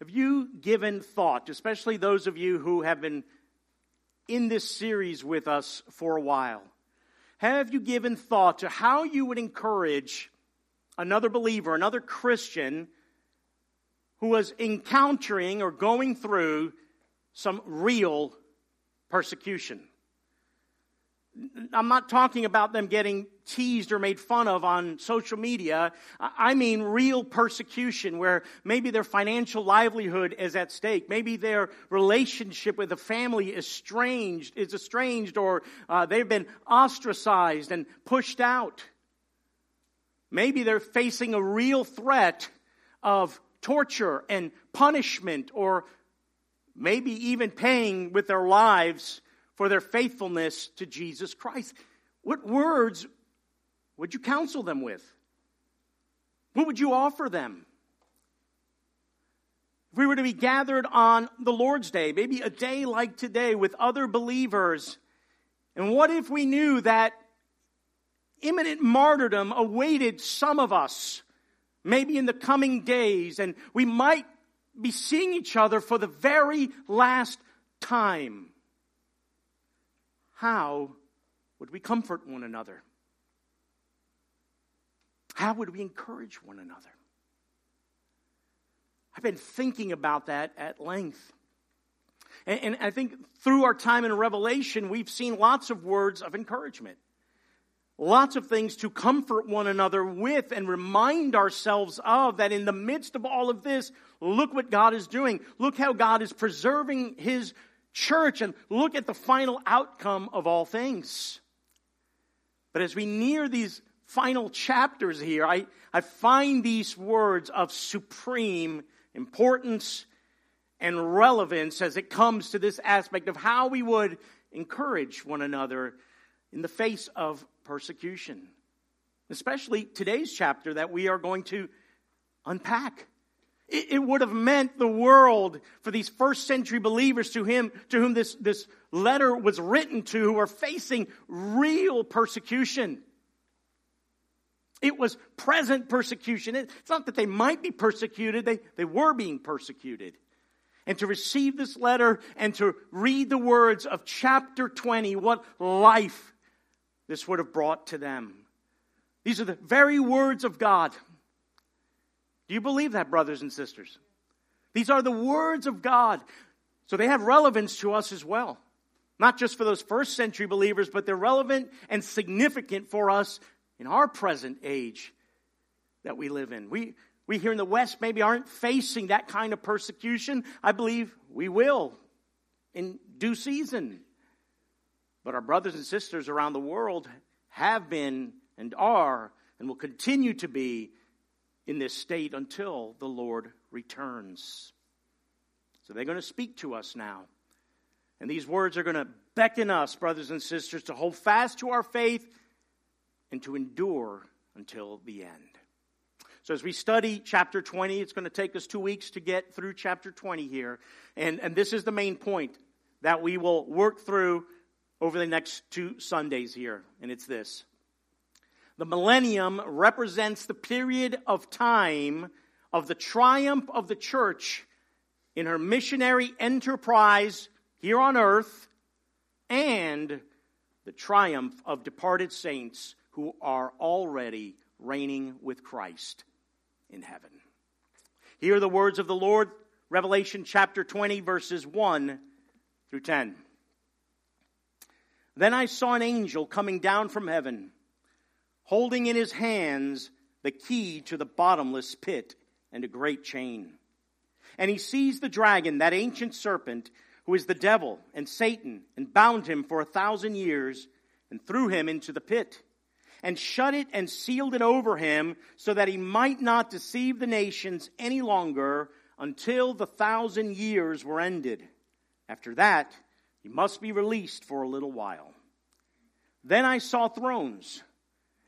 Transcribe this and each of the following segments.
Have you given thought, especially those of you who have been in this series with us for a while? Have you given thought to how you would encourage another believer, another Christian who was encountering or going through some real persecution? I'm not talking about them getting teased or made fun of on social media. I mean real persecution where maybe their financial livelihood is at stake. Maybe their relationship with the family is estranged, is estranged or uh, they've been ostracized and pushed out. Maybe they're facing a real threat of torture and punishment or maybe even paying with their lives for their faithfulness to Jesus Christ. What words would you counsel them with? What would you offer them? If we were to be gathered on the Lord's Day, maybe a day like today with other believers, and what if we knew that imminent martyrdom awaited some of us, maybe in the coming days, and we might be seeing each other for the very last time? How would we comfort one another? How would we encourage one another? I've been thinking about that at length. And, and, I think through our time in Revelation, we've seen lots of words of encouragement. Lots of things to comfort one another with and remind ourselves of that in the midst of all of this, look what God is doing. Look how God is preserving His church and look at the final outcome of all things. But as we near these final chapters here, I, I find these words of supreme importance and relevance as it comes to this aspect of how we would encourage one another in the face of persecution. Especially today's chapter that we are going to unpack. It, it would have meant the world for these first century believers to him, to whom this, this letter was written to, who are facing real persecution. It was present persecution. It's not that they might be persecuted, they, they were being persecuted. And to receive this letter and to read the words of chapter 20, what life this would have brought to them. These are the very words of God. Do you believe that, brothers and sisters? These are the words of God. So they have relevance to us as well. Not just for those first century believers, but they're relevant and significant for us in our present age that we live in. We, we here in the West maybe aren't facing that kind of persecution. I believe we will in due season. But our brothers and sisters around the world have been and are and will continue to be in this state until the Lord returns. So they're going to speak to us now. And these words are going to beckon us, brothers and sisters, to hold fast to our faith and to endure until the end. So, as we study chapter 20, it's going to take us two weeks to get through chapter 20 here. And, and this is the main point that we will work through over the next two Sundays here. And it's this the millennium represents the period of time of the triumph of the church in her missionary enterprise here on earth and the triumph of departed saints who are already reigning with Christ in heaven. Hear the words of the Lord, Revelation chapter 20, verses 1 through 10. Then I saw an angel coming down from heaven holding in his hands the key to the bottomless pit and a great chain. And he seized the dragon, that ancient serpent, who is the devil and Satan, and bound him for a thousand years, and threw him into the pit, and shut it and sealed it over him, so that he might not deceive the nations any longer until the thousand years were ended. After that, he must be released for a little while. Then I saw thrones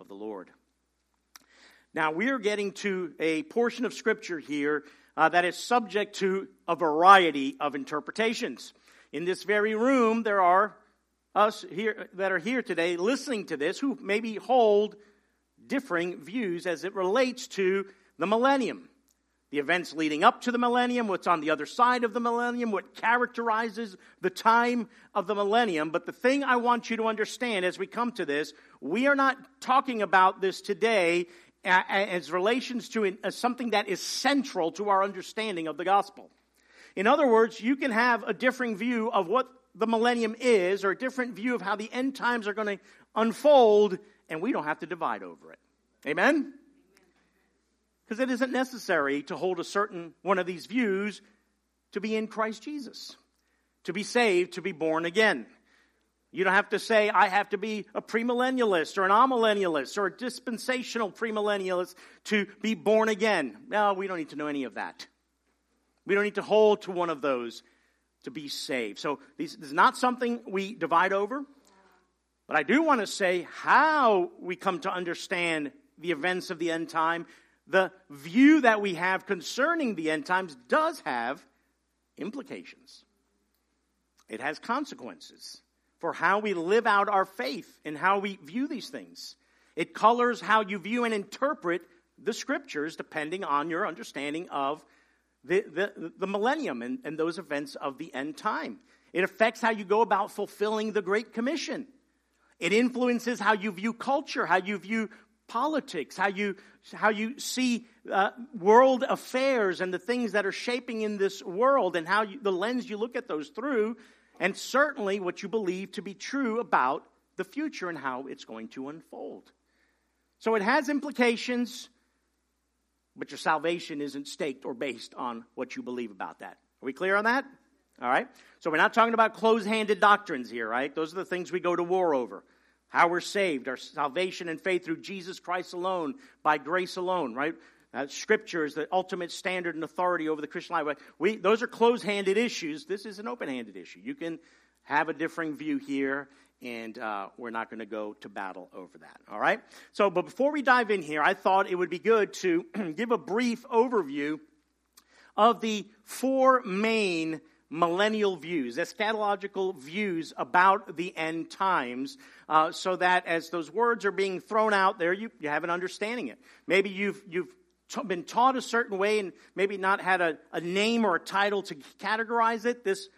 of the Lord. Now, we are getting to a portion of Scripture here uh, that is subject to a variety of interpretations. In this very room, there are us here that are here today listening to this who maybe hold differing views as it relates to the millennium. The events leading up to the millennium, what's on the other side of the millennium, what characterizes the time of the millennium. But the thing I want you to understand as we come to this, we are not talking about this today as relations to something that is central to our understanding of the gospel. In other words, you can have a differing view of what the millennium is or a different view of how the end times are going to unfold, and we don't have to divide over it. Amen? Because it isn't necessary to hold a certain one of these views to be in Christ Jesus, to be saved, to be born again. You don't have to say, I have to be a premillennialist or an amillennialist or a dispensational premillennialist to be born again. No, we don't need to know any of that. We don't need to hold to one of those to be saved. So this is not something we divide over. But I do want to say how we come to understand the events of the end time. The view that we have concerning the end times does have implications, it has consequences for how we live out our faith and how we view these things. It colors how you view and interpret the scriptures depending on your understanding of the, the, the millennium and, and those events of the end time. It affects how you go about fulfilling the Great Commission. It influences how you view culture, how you view politics, how you, how you see uh, world affairs and the things that are shaping in this world, and how you, the lens you look at those through and certainly what you believe to be true about the future and how it's going to unfold. So it has implications, but your salvation isn't staked or based on what you believe about that. Are we clear on that? All right. So we're not talking about close handed doctrines here, right? Those are the things we go to war over. How we're saved, our salvation and faith through Jesus Christ alone, by grace alone, right? Uh, scripture is the ultimate standard and authority over the Christian life. We, those are closed handed issues. This is an open handed issue. You can have a differing view here, and uh, we're not going to go to battle over that. All right? So, but before we dive in here, I thought it would be good to give a brief overview of the four main millennial views, eschatological views about the end times, uh, so that as those words are being thrown out there, you, you have an understanding it. Maybe you've, you've been taught a certain way and maybe not had a, a name or a title to categorize it, this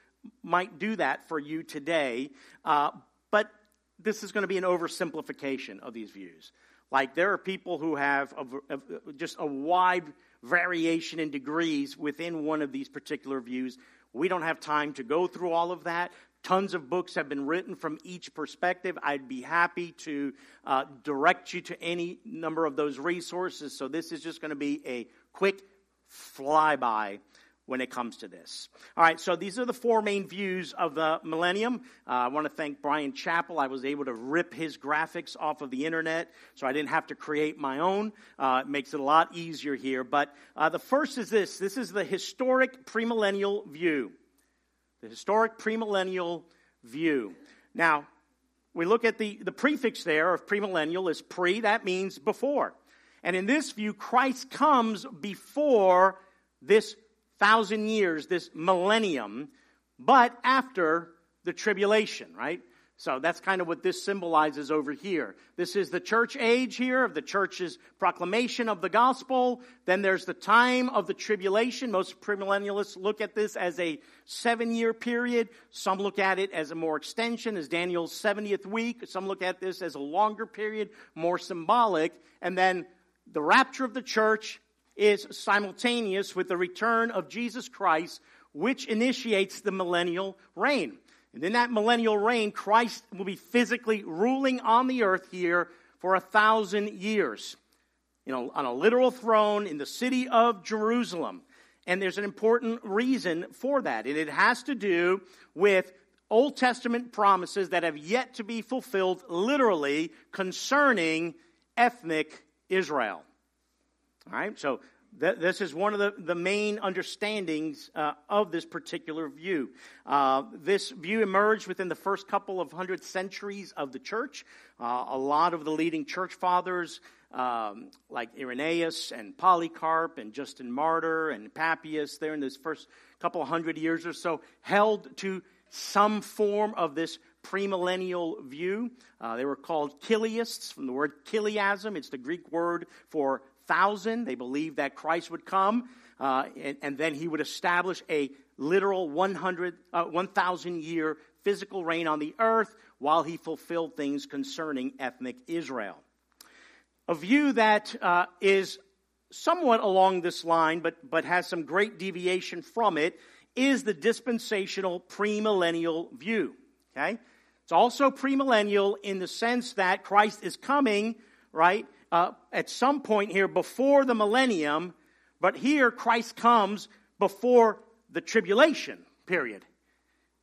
might do that for you today. Uh, but this is going to be an oversimplification of these views. Like there are people who have a, a, just a wide variation in degrees within one of these particular views. We don't have time to go through all of that. Tons of books have been written from each perspective. I'd be happy to uh, direct you to any number of those resources. So this is just going to be a quick flyby when it comes to this. All right, so these are the four main views of the millennium. Uh, I want to thank Bryan Chapell. I was able to rip his graphics off of the internet, so I didn't have to create my own. Uh, it makes it a lot easier here. But uh, the first is this this is the historic premillennial view the historic premillennial view. Now, we look at the, the prefix there of premillennial is pre, that means before. And in this view, Christ comes before this thousand years, this millennium, but after the tribulation, right? So that's kind of what this symbolizes over here. This is the church age here of the church's proclamation of the gospel. Then there's the time of the tribulation. Most premillennialists look at this as a seven year period. Some look at it as a more extension, as Daniel's 70th week. Some look at this as a longer period, more symbolic. And then the rapture of the church is simultaneous with the return of Jesus Christ, which initiates the millennial reign. And in that millennial reign, Christ will be physically ruling on the earth here for a thousand years. You know, on a literal throne in the city of Jerusalem. And there's an important reason for that. And it has to do with Old Testament promises that have yet to be fulfilled literally concerning ethnic Israel. All right, so th- this is one of the, the main understandings uh, of this particular view. Uh, this view emerged within the first couple of hundred centuries of the church. Uh, a lot of the leading church fathers, um, like Irenaeus and Polycarp and Justin Martyr and Papias, there in this first couple hundred years or so, held to some form of this premillennial view. Uh, they were called chiliasts from the word chiliasm. It's the Greek word for thousand. They believed that Christ would come, uh, and, and, then he would establish a literal 100, uh, 1,000 year physical reign on the earth while he fulfilled things concerning ethnic Israel. A view that uh, is somewhat along this line, but, but has some great deviation from it, is the dispensational premillennial view. Okay? It's also premillennial in the sense that Christ is coming, right, uh, at some point here before the millennium, but here Christ comes before the tribulation period.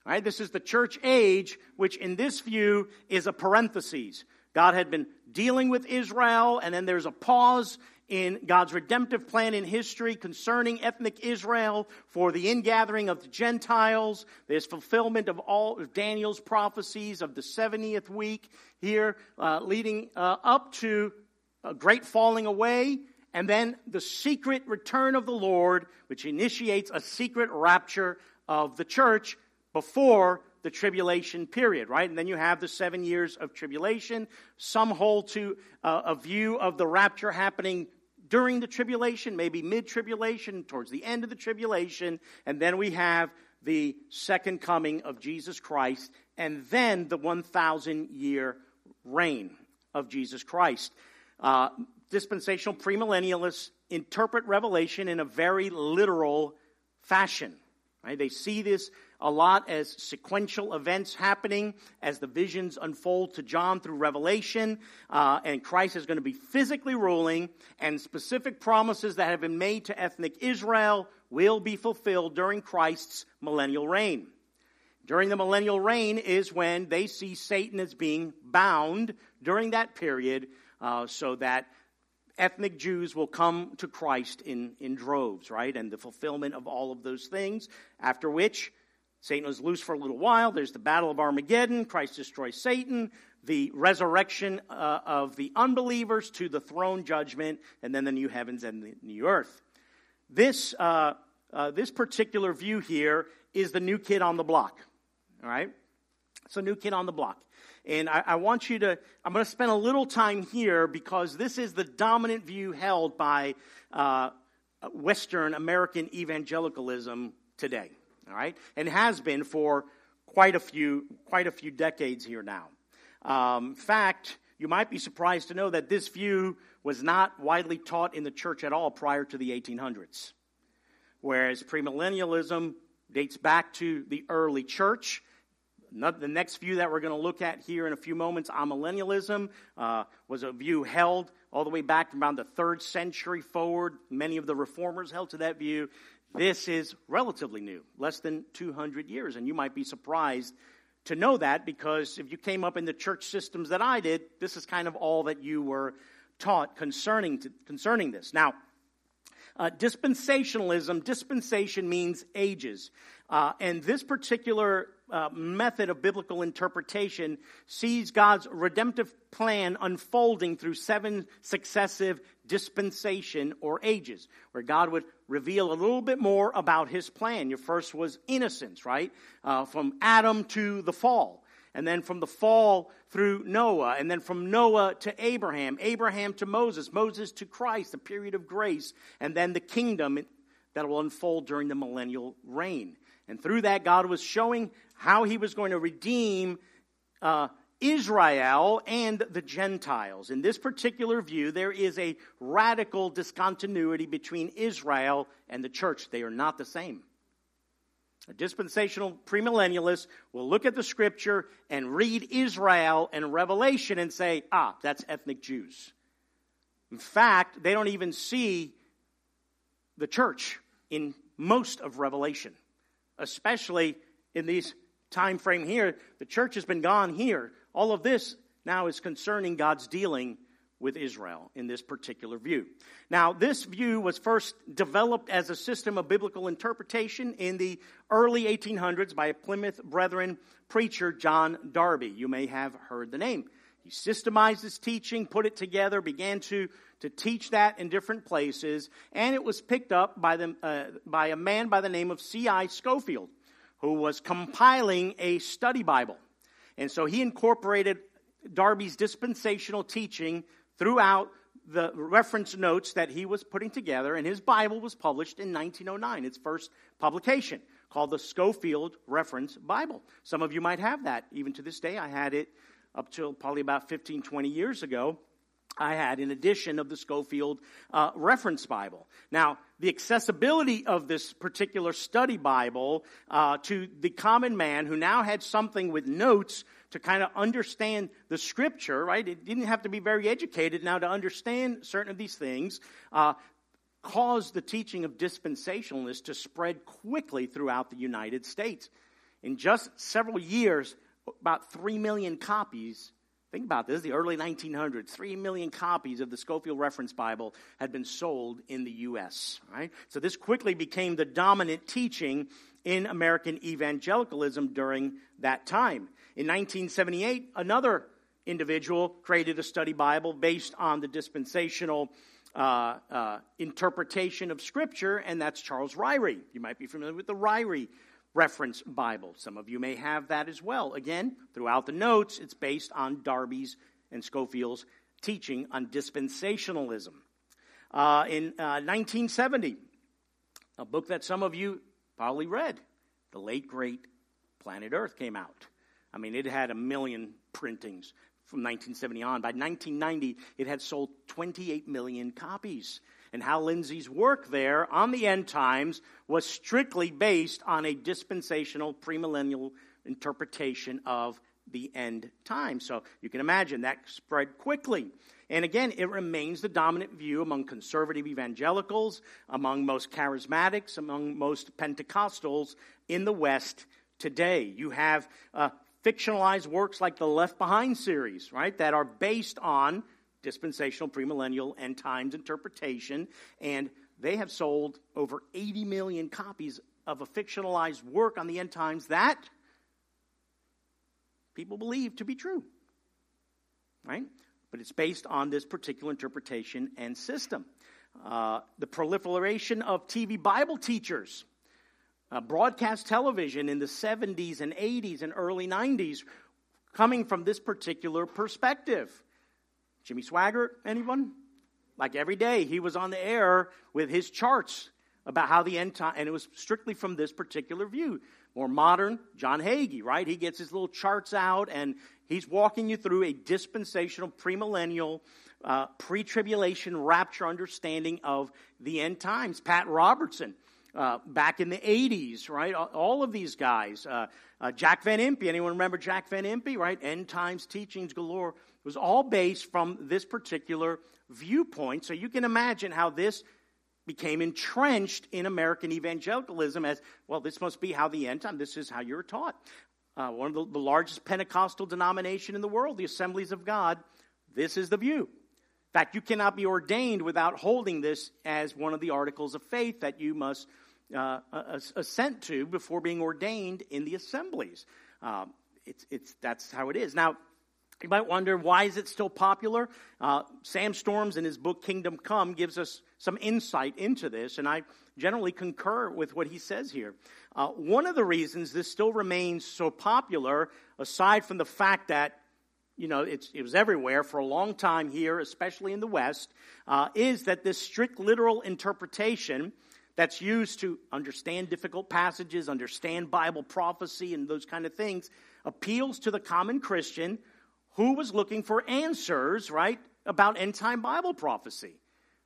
Right? This is the church age, which in this view is a parenthesis. God had been dealing with Israel, and then there's a pause in God's redemptive plan in history concerning ethnic Israel for the ingathering of the Gentiles. There's fulfillment of all of Daniel's prophecies of the 70th week here, uh, leading uh, up to a great falling away, and then the secret return of the Lord, which initiates a secret rapture of the church before the tribulation period, right? And then you have the seven years of tribulation. Some hold to uh, a view of the rapture happening during the tribulation, maybe mid tribulation, towards the end of the tribulation, and then we have the second coming of Jesus Christ, and then the 1,000 year reign of Jesus Christ. Uh, dispensational premillennialists interpret Revelation in a very literal fashion. Right? They see this a lot as sequential events happening as the visions unfold to John through Revelation, uh, and Christ is going to be physically ruling, and specific promises that have been made to ethnic Israel will be fulfilled during Christ's millennial reign. During the millennial reign is when they see Satan as being bound during that period, uh, so that ethnic Jews will come to Christ in, in droves, right? And the fulfillment of all of those things, after which Satan is loose for a little while. There's the battle of Armageddon. Christ destroys Satan. The resurrection uh, of the unbelievers to the throne judgment, and then the new heavens and the new earth. This, uh, uh, this particular view here is the new kid on the block. All right? It's a new kid on the block. And I, I want you to, I'm going to spend a little time here because this is the dominant view held by uh, Western American evangelicalism today all right, and has been for quite a few quite a few decades here now. Um, in fact, you might be surprised to know that this view was not widely taught in the church at all prior to the 1800s, whereas premillennialism dates back to the early church. The next view that we're going to look at here in a few moments, amillennialism, uh, was a view held all the way back from around the third century forward. Many of the reformers held to that view. This is relatively new, less than 200 years. And you might be surprised to know that because if you came up in the church systems that I did, this is kind of all that you were taught concerning, to, concerning this. Now, uh, dispensationalism, dispensation means ages. Uh, and this particular uh, method of biblical interpretation sees God's redemptive plan unfolding through seven successive dispensation or ages, where God would reveal a little bit more about his plan. Your first was innocence, right? Uh, from Adam to the fall. And then from the fall through Noah, and then from Noah to Abraham, Abraham to Moses, Moses to Christ, a period of grace, and then the kingdom that will unfold during the millennial reign. And through that, God was showing how he was going to redeem uh, Israel and the Gentiles. In this particular view, there is a radical discontinuity between Israel and the church. They are not the same. A dispensational premillennialist will look at the scripture and read Israel and Revelation and say, ah, that's ethnic Jews. In fact, they don't even see the church in most of Revelation, especially in these time frame here. The church has been gone here. All of this now is concerning God's dealing with Israel in this particular view. Now, this view was first developed as a system of biblical interpretation in the early 1800s by a Plymouth Brethren preacher, John Darby. You may have heard the name. He systemized his teaching, put it together, began to, to teach that in different places, and it was picked up by, the, uh, by a man by the name of C.I. Scofield, who was compiling a study Bible. And so he incorporated Darby's dispensational teaching throughout the reference notes that he was putting together, and his Bible was published in 1909, its first publication, called the Scofield Reference Bible. Some of you might have that. Even to this day, I had it up till probably about 15, 20 years ago. I had an edition of the Scofield uh, Reference Bible. Now, the accessibility of this particular study Bible uh, to the common man who now had something with notes to kind of understand the scripture, right? It didn't have to be very educated now to understand certain of these things, uh, caused the teaching of dispensationalists to spread quickly throughout the United States. In just several years, about 3 million copies Think about this, the early 1900s, 3 million copies of the Scofield Reference Bible had been sold in the U.S., right? So this quickly became the dominant teaching in American evangelicalism during that time. In 1978, another individual created a study Bible based on the dispensational uh, uh, interpretation of Scripture, and that's Charles Ryrie. You might be familiar with the Ryrie reference Bible. Some of you may have that as well. Again, throughout the notes, it's based on Darby's and Scofield's teaching on dispensationalism. Uh, in uh, 1970, a book that some of you probably read, The Late Great Planet Earth, came out. I mean, it had a million printings from 1970 on. By 1990, it had sold 28 million copies and Hal Lindsey's work there on the end times was strictly based on a dispensational premillennial interpretation of the end time. So you can imagine that spread quickly. And again, it remains the dominant view among conservative evangelicals, among most charismatics, among most Pentecostals in the West today. You have uh, fictionalized works like the Left Behind series, right, that are based on dispensational, premillennial, end times interpretation, and they have sold over 80 million copies of a fictionalized work on the end times that people believe to be true. Right? But it's based on this particular interpretation and system. Uh, the proliferation of TV Bible teachers, uh, broadcast television in the 70s and 80s and early 90s, coming from this particular perspective. Jimmy Swaggart, anyone? Like every day, he was on the air with his charts about how the end time, and it was strictly from this particular view. More modern, John Hagee, right? He gets his little charts out and he's walking you through a dispensational, premillennial, uh, pre tribulation rapture understanding of the end times. Pat Robertson, uh, back in the 80s, right? All of these guys. Uh, uh, Jack Van Impe, anyone remember Jack Van Impe, right? End times teachings galore was all based from this particular viewpoint. So you can imagine how this became entrenched in American evangelicalism as, well, this must be how the end time, this is how you're taught. Uh, one of the, the largest Pentecostal denomination in the world, the Assemblies of God, this is the view. In fact, you cannot be ordained without holding this as one of the articles of faith that you must uh, assent to before being ordained in the assemblies. Um, it's, it's, that's how it is. Now, You might wonder why is it still popular? Uh, Sam Storms in his book Kingdom Come gives us some insight into this, and I generally concur with what he says here. Uh, one of the reasons this still remains so popular, aside from the fact that you know, it was everywhere for a long time here, especially in the West, uh, is that this strict literal interpretation that's used to understand difficult passages, understand Bible prophecy, and those kind of things appeals to the common Christian who was looking for answers, right, about end time Bible prophecy.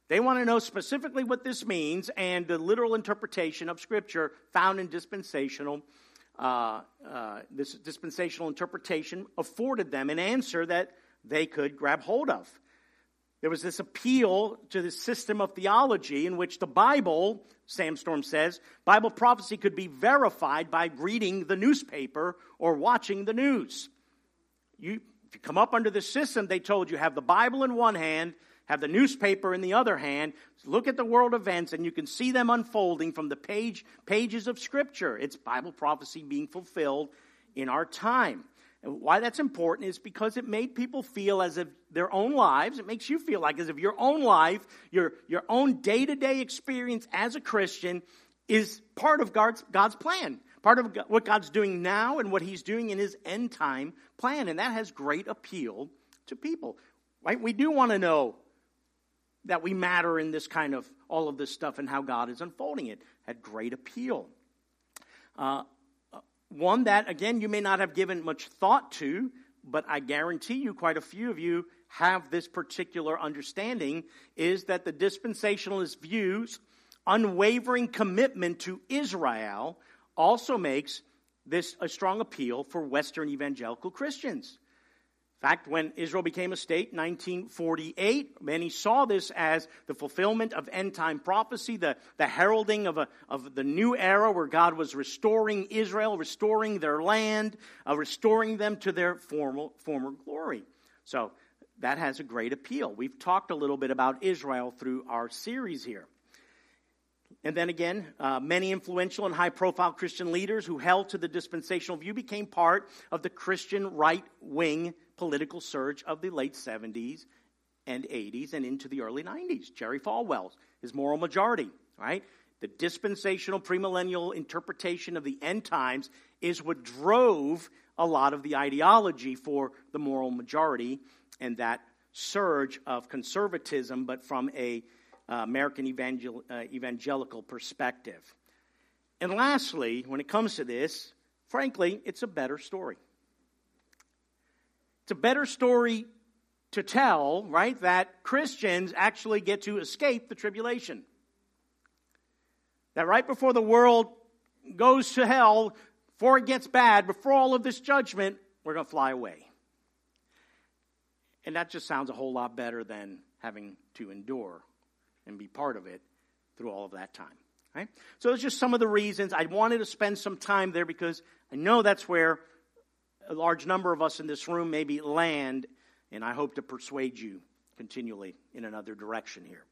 They want to know specifically what this means and the literal interpretation of Scripture found in dispensational. Uh, uh, this dispensational interpretation afforded them an answer that they could grab hold of. There was this appeal to the system of theology in which the Bible, Sam Storm says, Bible prophecy could be verified by reading the newspaper or watching the news. You, if you come up under this system, they told you have the Bible in one hand, have the newspaper in the other hand, look at the world events, and you can see them unfolding from the page, pages of Scripture. It's Bible prophecy being fulfilled in our time. And why that's important is because it made people feel as if their own lives, it makes you feel like as if your own life, your, your own day to day experience as a Christian is part of God's, God's plan part of what God's doing now and what He's doing in His end time plan. And that has great appeal to people. Right? We do want to know that we matter in this kind of all of this stuff and how God is unfolding it. Had great appeal. Uh, one that, again, you may not have given much thought to, but I guarantee you, quite a few of you have this particular understanding is that the dispensationalist views unwavering commitment to Israel also makes this a strong appeal for Western evangelical Christians. In fact, when Israel became a state in 1948, many saw this as the fulfillment of end time prophecy, the, the heralding of, a, of the new era where God was restoring Israel, restoring their land, uh, restoring them to their former, former glory. So that has a great appeal. We've talked a little bit about Israel through our series here. And then again, uh, many influential and high profile Christian leaders who held to the dispensational view became part of the Christian right wing political surge of the late 70s and 80s and into the early 90s. Jerry Falwell, his moral majority, right? The dispensational premillennial interpretation of the end times is what drove a lot of the ideology for the moral majority and that surge of conservatism, but from a uh, American evangel- uh, evangelical perspective. And lastly, when it comes to this, frankly, it's a better story. It's a better story to tell, right, that Christians actually get to escape the tribulation. That right before the world goes to hell, before it gets bad, before all of this judgment, we're going to fly away. And that just sounds a whole lot better than having to endure and be part of it through all of that time. Right? So it's just some of the reasons I wanted to spend some time there because I know that's where a large number of us in this room maybe land, and I hope to persuade you continually in another direction here.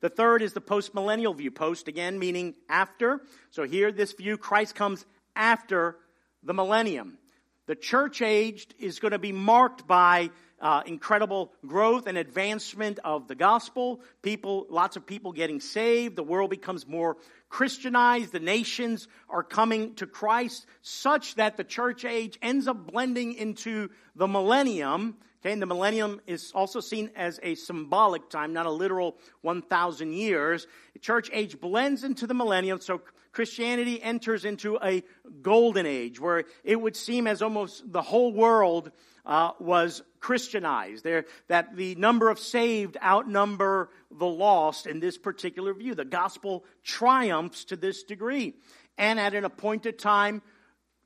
The third is the post millennial view. Post again meaning after. So here, this view, Christ comes after the millennium. The church age is going to be marked by uh, incredible growth and advancement of the gospel. People, lots of people getting saved. The world becomes more Christianized. The nations are coming to Christ such that the church age ends up blending into the millennium. Okay, and the millennium is also seen as a symbolic time, not a literal 1,000 years. The church age blends into the millennium, so Christianity enters into a golden age where it would seem as almost the whole world uh, was Christianized. There, that the number of saved outnumber the lost in this particular view. The gospel triumphs to this degree. And at an appointed time,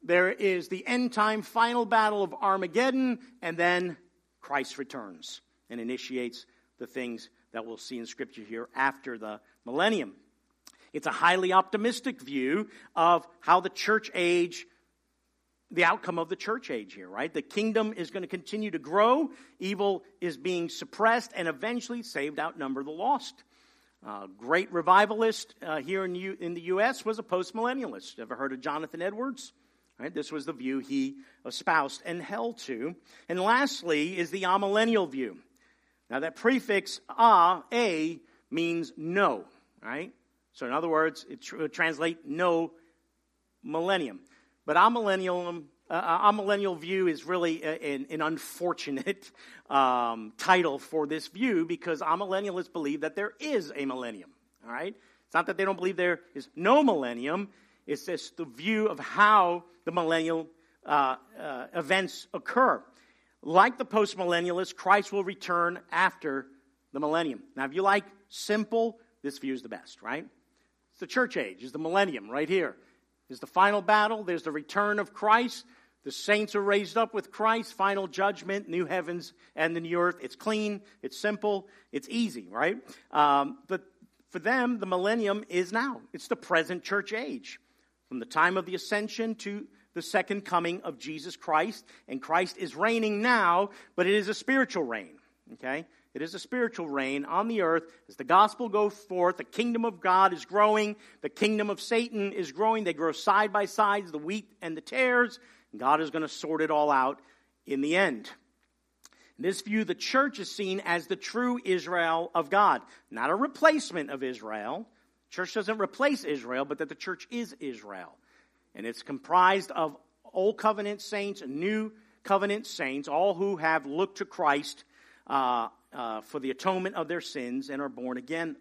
there is the end time final battle of Armageddon, and then Christ returns and initiates the things that we'll see in Scripture here after the millennium. It's a highly optimistic view of how the church age the outcome of the church age here, right? The kingdom is going to continue to grow, evil is being suppressed, and eventually saved outnumber the lost. Uh, great revivalist uh, here in, U- in the U.S. was a postmillennialist. Ever heard of Jonathan Edwards? Right? This was the view he espoused and held to. And lastly is the amillennial view. Now that prefix a, a means no, right? So in other words, it would translate no millennium. But amillennial, uh, amillennial view is really a, an, an, unfortunate um, title for this view because amillennialists believe that there is a millennium, all right? It's not that they don't believe there is no millennium. It's just the view of how the millennial uh, uh, events occur. Like the postmillennialists, Christ will return after the millennium. Now, if you like simple, this view is the best, right? It's the church age, is the millennium right here. here. Is the final battle. There's the return of Christ. The saints are raised up with Christ, final judgment, new heavens and the new earth. It's clean, it's simple, it's easy, right? Um, but for them, the millennium is now. It's the present church age. From the time of the ascension to the second coming of Jesus Christ. And Christ is reigning now, but it is a spiritual reign. Okay? It is a spiritual reign on the earth. As the gospel goes forth, the kingdom of God is growing, the kingdom of Satan is growing. They grow side by side, the wheat and the tares. God is going to sort it all out in the end. In this view, the church is seen as the true Israel of God, not a replacement of Israel, Church doesn't replace Israel, but that the church is Israel. And it's comprised of Old Covenant saints and New Covenant saints, all who have looked to Christ uh, uh, for the atonement of their sins and are born again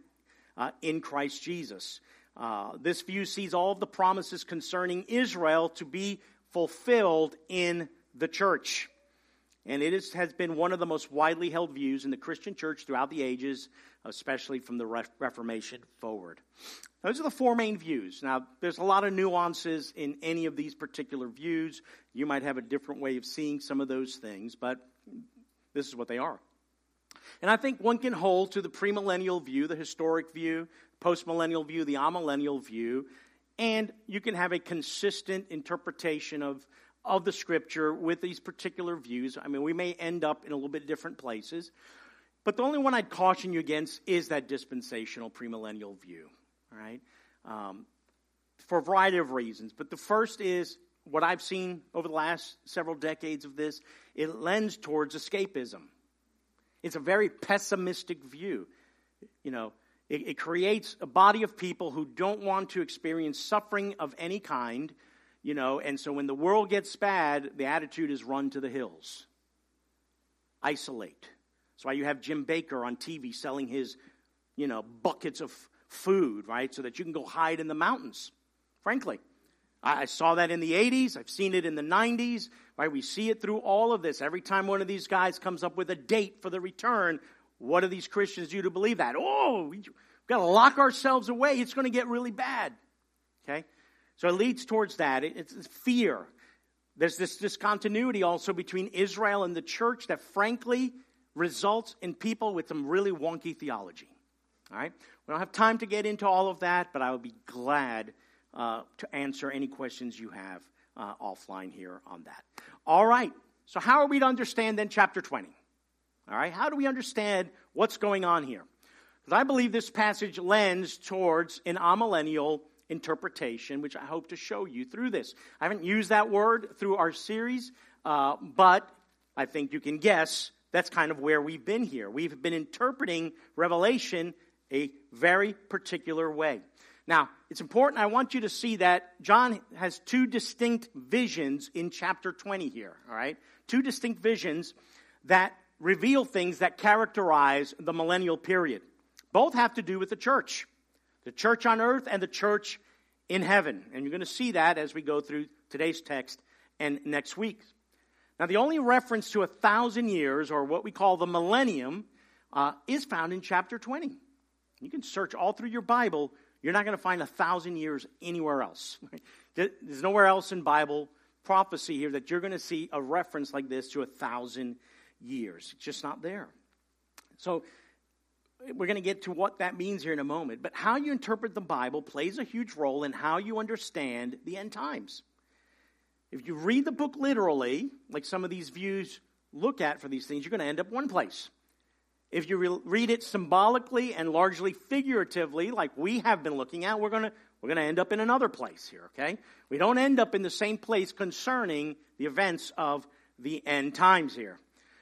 uh, in Christ Jesus. Uh, this view sees all of the promises concerning Israel to be fulfilled in the church. And it is, has been one of the most widely held views in the Christian church throughout the ages, especially from the Reformation forward. Those are the four main views. Now, there's a lot of nuances in any of these particular views. You might have a different way of seeing some of those things, but this is what they are. And I think one can hold to the premillennial view, the historic view, postmillennial view, the amillennial view, and you can have a consistent interpretation of of the scripture with these particular views. I mean, we may end up in a little bit different places. But the only one I'd caution you against is that dispensational premillennial view, right? Um, for a variety of reasons. But the first is what I've seen over the last several decades of this, it lends towards escapism. It's a very pessimistic view. You know, it, it creates a body of people who don't want to experience suffering of any kind you know, and so when the world gets bad, the attitude is run to the hills. Isolate. That's why you have Jim Bakker on TV selling his, you know, buckets of food, right? So that you can go hide in the mountains. Frankly, I saw that in the 80s. I've seen it in the 90s. Right? We see it through all of this. Every time one of these guys comes up with a date for the return, what do these Christians do to believe that? Oh, we've got to lock ourselves away. It's going to get really bad. Okay? So it leads towards that. It's fear. There's this discontinuity also between Israel and the church that frankly results in people with some really wonky theology. All right? We don't have time to get into all of that, but I would be glad uh, to answer any questions you have uh, offline here on that. All right. So, how are we to understand then chapter 20? All right. How do we understand what's going on here? Because I believe this passage lends towards an amillennial interpretation, which I hope to show you through this. I haven't used that word through our series, uh, but I think you can guess that's kind of where we've been here. We've been interpreting Revelation a very particular way. Now, it's important, I want you to see that John has two distinct visions in chapter 20 here, all right? Two distinct visions that reveal things that characterize the millennial period. Both have to do with the church the church on earth and the church in heaven. And you're going to see that as we go through today's text and next week. Now, the only reference to a thousand years, or what we call the millennium, uh, is found in chapter 20. You can search all through your Bible. You're not going to find a thousand years anywhere else. There's nowhere else in Bible prophecy here that you're going to see a reference like this to a thousand years. It's just not there. So we're going to get to what that means here in a moment. But how you interpret the Bible plays a huge role in how you understand the end times. If you read the book literally, like some of these views look at for these things, you're going to end up one place. If you re- read it symbolically and largely figuratively, like we have been looking at, we're going to we're going to end up in another place here, okay? We don't end up in the same place concerning the events of the end times here.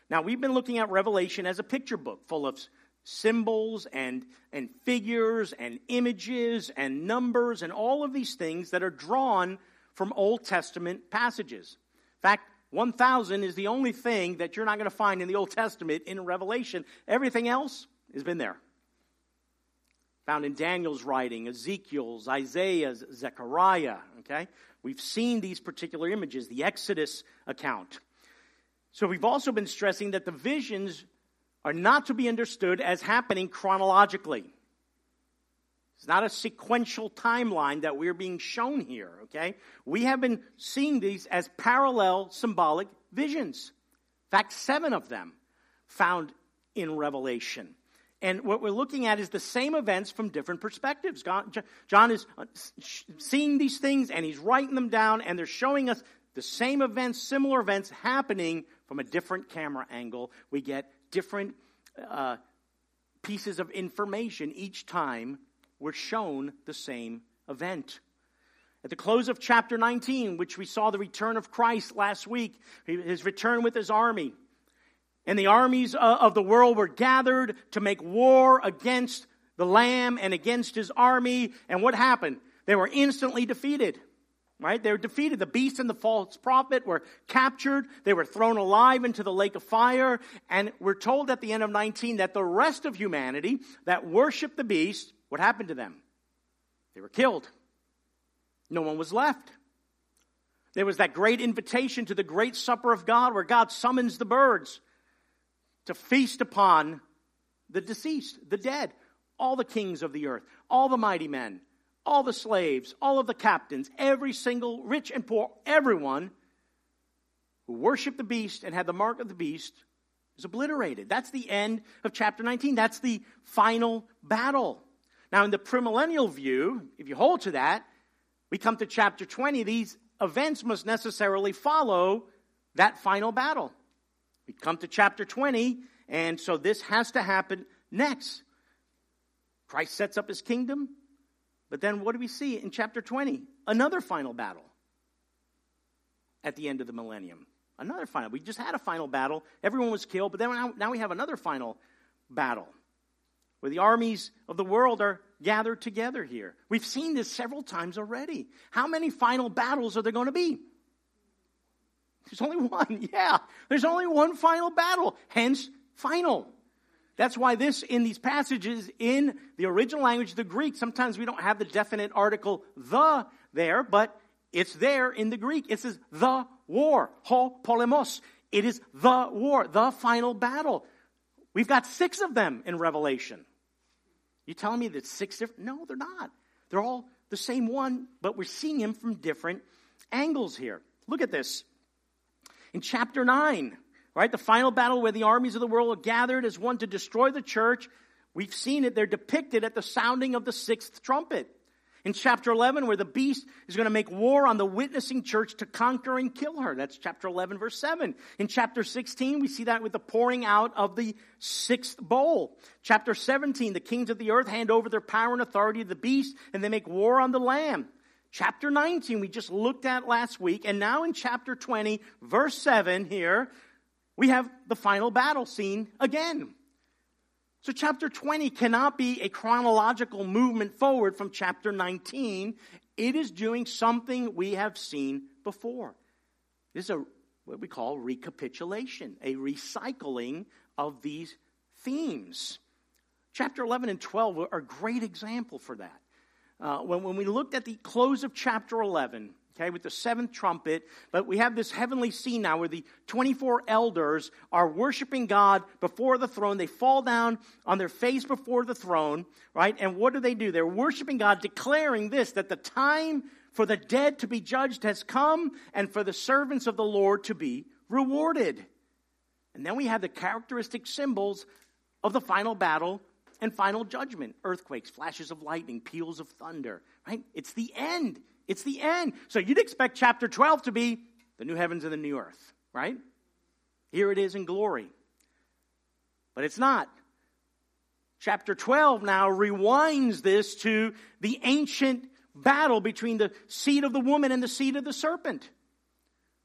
Now, we've been looking at Revelation as a picture book full of symbols and, and figures and images and numbers and all of these things that are drawn from Old Testament passages. In fact, 1,000 is the only thing that you're not going to find in the Old Testament in Revelation. Everything else has been there. Found in Daniel's writing, Ezekiel's, Isaiah's, Zechariah. Okay? We've seen these particular images, the Exodus account. So we've also been stressing that the visions are not to be understood as happening chronologically. It's not a sequential timeline that we're being shown here, okay? We have been seeing these as parallel symbolic visions. In fact, seven of them found in Revelation. And what we're looking at is the same events from different perspectives. John is uh, seeing these things and he's writing them down, and they're showing us the same events, similar events happening from a different camera angle. We get different uh, pieces of information each time we're shown the same event. At the close of chapter 19, which we saw the return of Christ last week, his return with his army, and the armies uh, of the world were gathered to make war against the Lamb and against his army. And what happened? They were instantly defeated. Right? They were defeated. The beast and the false prophet were captured. They were thrown alive into the lake of fire. And we're told at the end of 19 that the rest of humanity that worshiped the beast, what happened to them? They were killed. No one was left. There was that great invitation to the great supper of God where God summons the birds to feast upon the deceased, the dead, all the kings of the earth, all the mighty men, all the slaves, all of the captains, every single rich and poor, everyone who worshiped the beast and had the mark of the beast is obliterated. That's the end of chapter 19. That's the final battle. Now, in the premillennial view, if you hold to that, we come to chapter 20. These events must necessarily follow that final battle. We come to chapter 20, and so this has to happen next. Christ sets up his kingdom. But then what do we see in chapter 20? Another final battle at the end of the millennium. Another final. We just had a final battle. Everyone was killed, but then now, we have another final battle where the armies of the world are gathered together here. We've seen this several times already. How many final battles are there going to be? There's only one. Yeah. There's only one final battle. Hence, final. That's why this, in these passages, in the original language, the Greek, sometimes we don't have the definite article the there, but it's there in the Greek. It says the war, ho polemos. It is the war, the final battle. We've got six of them in Revelation. You telling me that six different? No, they're not. They're all the same one, but we're seeing him from different angles here. Look at this. In chapter 9, right? The final battle where the armies of the world are gathered as one to destroy the church. We've seen it. They're depicted at the sounding of the sixth trumpet. In chapter 11, where the beast is going to make war on the witnessing church to conquer and kill her. That's chapter 11, verse 7. In chapter 16, we see that with the pouring out of the sixth bowl. Chapter 17, the kings of the earth hand over their power and authority to the beast, and they make war on the lamb. Chapter 19, we just looked at last week. And now in chapter 20, verse 7 here, we have the final battle scene again. So, chapter 20 cannot be a chronological movement forward from chapter 19. It is doing something we have seen before. This is a, what we call recapitulation, a recycling of these themes. Chapter 11 and 12 are a great example for that. Uh, when, when we looked at the close of chapter 11, okay, with the seventh trumpet. But we have this heavenly scene now where the 24 elders are worshiping God before the throne. They fall down on their face before the throne, right? And what do they do? They're worshiping God, declaring this, that the time for the dead to be judged has come and for the servants of the Lord to be rewarded. And then we have the characteristic symbols of the final battle and final judgment earthquakes, flashes of lightning, peals of thunder, right? It's the end. It's the end. So you'd expect chapter 12 to be the new heavens and the new earth, right? Here it is in glory. But it's not. Chapter 12 now rewinds this to the ancient battle between the seed of the woman and the seed of the serpent.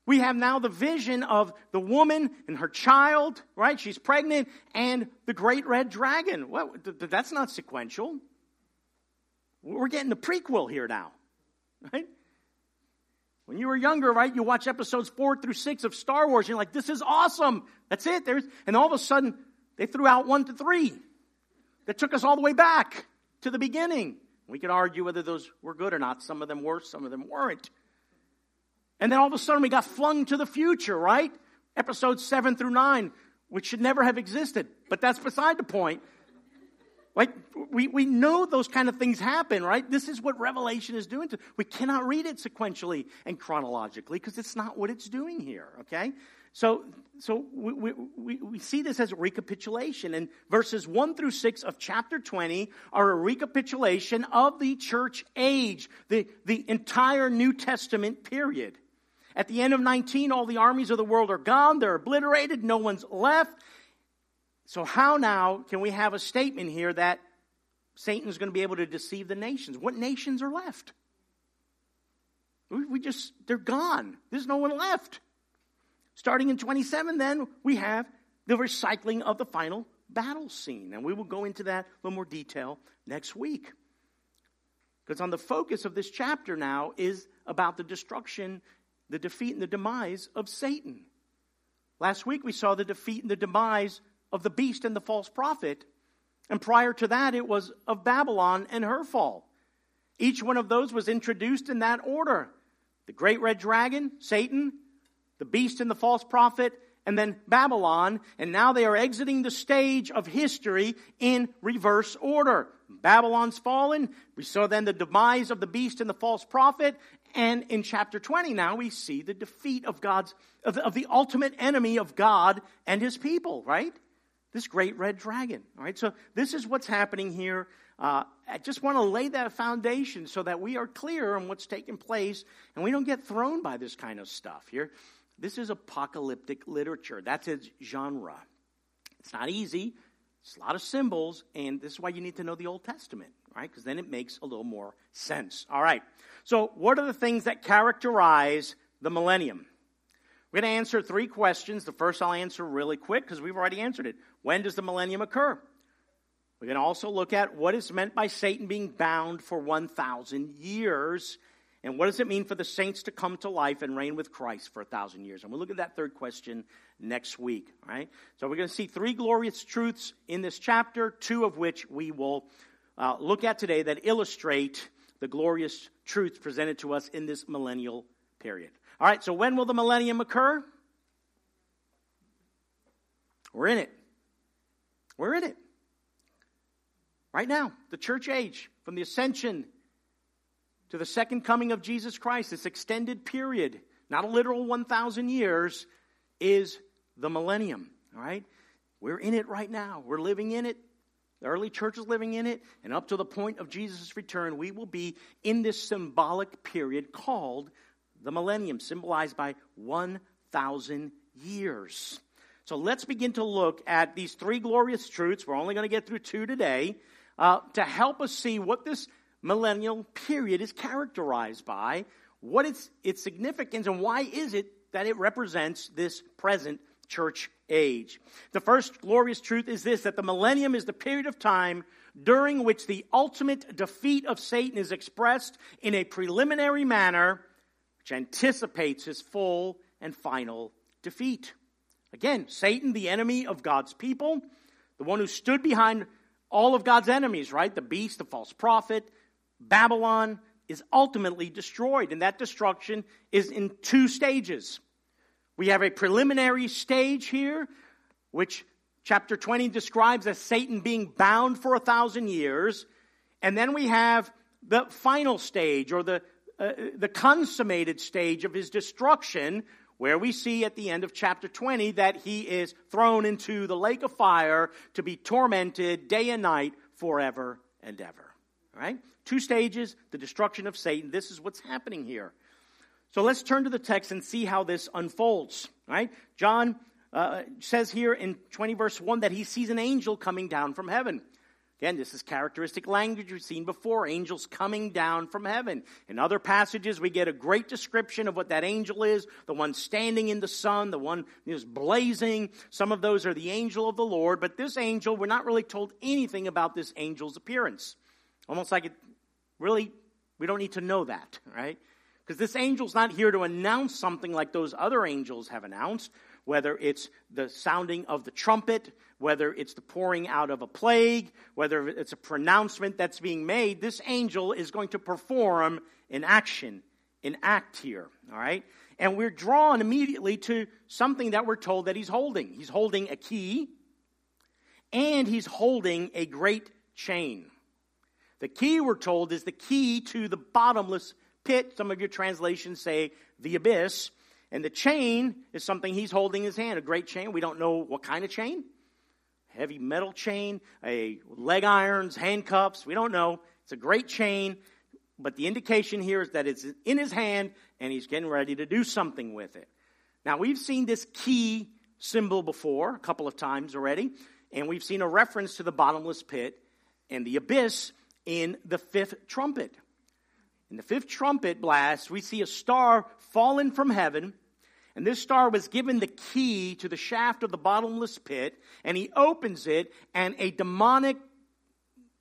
We have now the vision of the woman and her child, right? She's pregnant, and the great red dragon. Well, that's not sequential. We're getting the prequel here now, right? When you were younger, right, you watch episodes four through six of Star Wars, and you're like, this is awesome. That's it. There's, and all of a sudden, they threw out one to three. That took us all the way back to the beginning. We could argue whether those were good or not. Some of them were, some of them weren't. And then all of a sudden we got flung to the future, right? Episodes seven through nine, which should never have existed. But that's beside the point. We, we know those kind of things happen, right? This is what Revelation is doing. To, we cannot read it sequentially and chronologically because it's not what it's doing here, okay? So, so we, we, we see this as a recapitulation. And verses 1 through 6 of chapter 20 are a recapitulation of the church age, the, the entire New Testament period. At the end of 19, all the armies of the world are gone. They're obliterated. No one's left. So, how now can we have a statement here that Satan's going to be able to deceive the nations? What nations are left? We just, they're gone. There's no one left. Starting in 27, then, we have the recycling of the final battle scene. And we will go into that in a little more detail next week. Because on the focus of this chapter now is about the destruction, the defeat, and the demise of Satan. Last week we saw the defeat and the demise of the beast and the false prophet. And prior to that, it was of Babylon and her fall. Each one of those was introduced in that order the great red dragon, Satan, the beast and the false prophet, and then Babylon, and now they are exiting the stage of history in reverse order. Babylon's fallen. We saw then the demise of the beast and the false prophet. And in chapter 20 now we see the defeat of God's, of of the ultimate enemy of God and his people, right? This great red dragon, all right? So this is what's happening here. Uh, I just want to lay that foundation so that we are clear on what's taking place and we don't get thrown by this kind of stuff here. This is apocalyptic literature. That's its genre. It's not easy. It's a lot of symbols, and this is why you need to know the Old Testament, right? Because then it makes a little more sense. All right. So, what are the things that characterize the millennium? We're going to answer three questions. The first I'll answer really quick because we've already answered it. When does the millennium occur? We're going to also look at what is meant by Satan being bound for 1,000 years and what does it mean for the saints to come to life and reign with Christ for a thousand years? And we'll look at that third question next week, right? So we're going to see three glorious truths in this chapter, two of which we will uh, look at today that illustrate the glorious truths presented to us in this millennial period. All right, so when will the millennium occur? We're in it. We're in it. Right now, the church age, from the ascension to the second coming of Jesus Christ, this extended period, not a literal 1,000 years, is the millennium. All right? We're in it right now. We're living in it. The early church is living in it. And up to the point of Jesus' return, we will be in this symbolic period called the millennium, symbolized by 1,000 years. So let's begin to look at these three glorious truths. We're only going to get through two today uh, to help us see what this millennial period is characterized by, what is its significance, and why is it that it represents this present church age. The first glorious truth is this that the millennium is the period of time during which the ultimate defeat of Satan is expressed in a preliminary manner which anticipates his full and final defeat. Again, Satan, the enemy of God's people, the one who stood behind all of God's enemies, right? The beast, the false prophet, Babylon is ultimately destroyed, and that destruction is in two stages. We have a preliminary stage here, which chapter 20 describes as Satan being bound for a thousand years. And then we have the final stage, or the, uh, the consummated stage of his destruction, where we see at the end of chapter 20 that he is thrown into the lake of fire to be tormented day and night forever and ever. Right? Two stages, the destruction of Satan. This is what's happening here. So let's turn to the text and see how this unfolds. Right? John uh, says here in 20 verse 1 that he sees an angel coming down from heaven. Again, this is characteristic language we've seen before angels coming down from heaven. In other passages, we get a great description of what that angel is the one standing in the sun, the one is blazing. Some of those are the angel of the Lord, but this angel, we're not really told anything about this angel's appearance. Almost like it really, we don't need to know that, right? Because this angel's not here to announce something like those other angels have announced, whether it's the sounding of the trumpet, whether it's the pouring out of a plague, whether it's a pronouncement that's being made, this angel is going to perform an action, an act here, all right? And we're drawn immediately to something that we're told that he's holding. He's holding a key, and he's holding a great chain. The key, we're told, is the key to the bottomless pit. Some of your translations say the abyss. And the chain is something he's holding in his hand, a great chain. We don't know what kind of chain heavy metal chain, a leg irons, handcuffs. We don't know. It's a great chain, but the indication here is that it's in his hand and he's getting ready to do something with it. Now, we've seen this key symbol before a couple of times already, and we've seen a reference to the bottomless pit and the abyss in the fifth trumpet. In the fifth trumpet blast, we see a star fallen from heaven and this star was given the key to the shaft of the bottomless pit, and he opens it, and a demonic,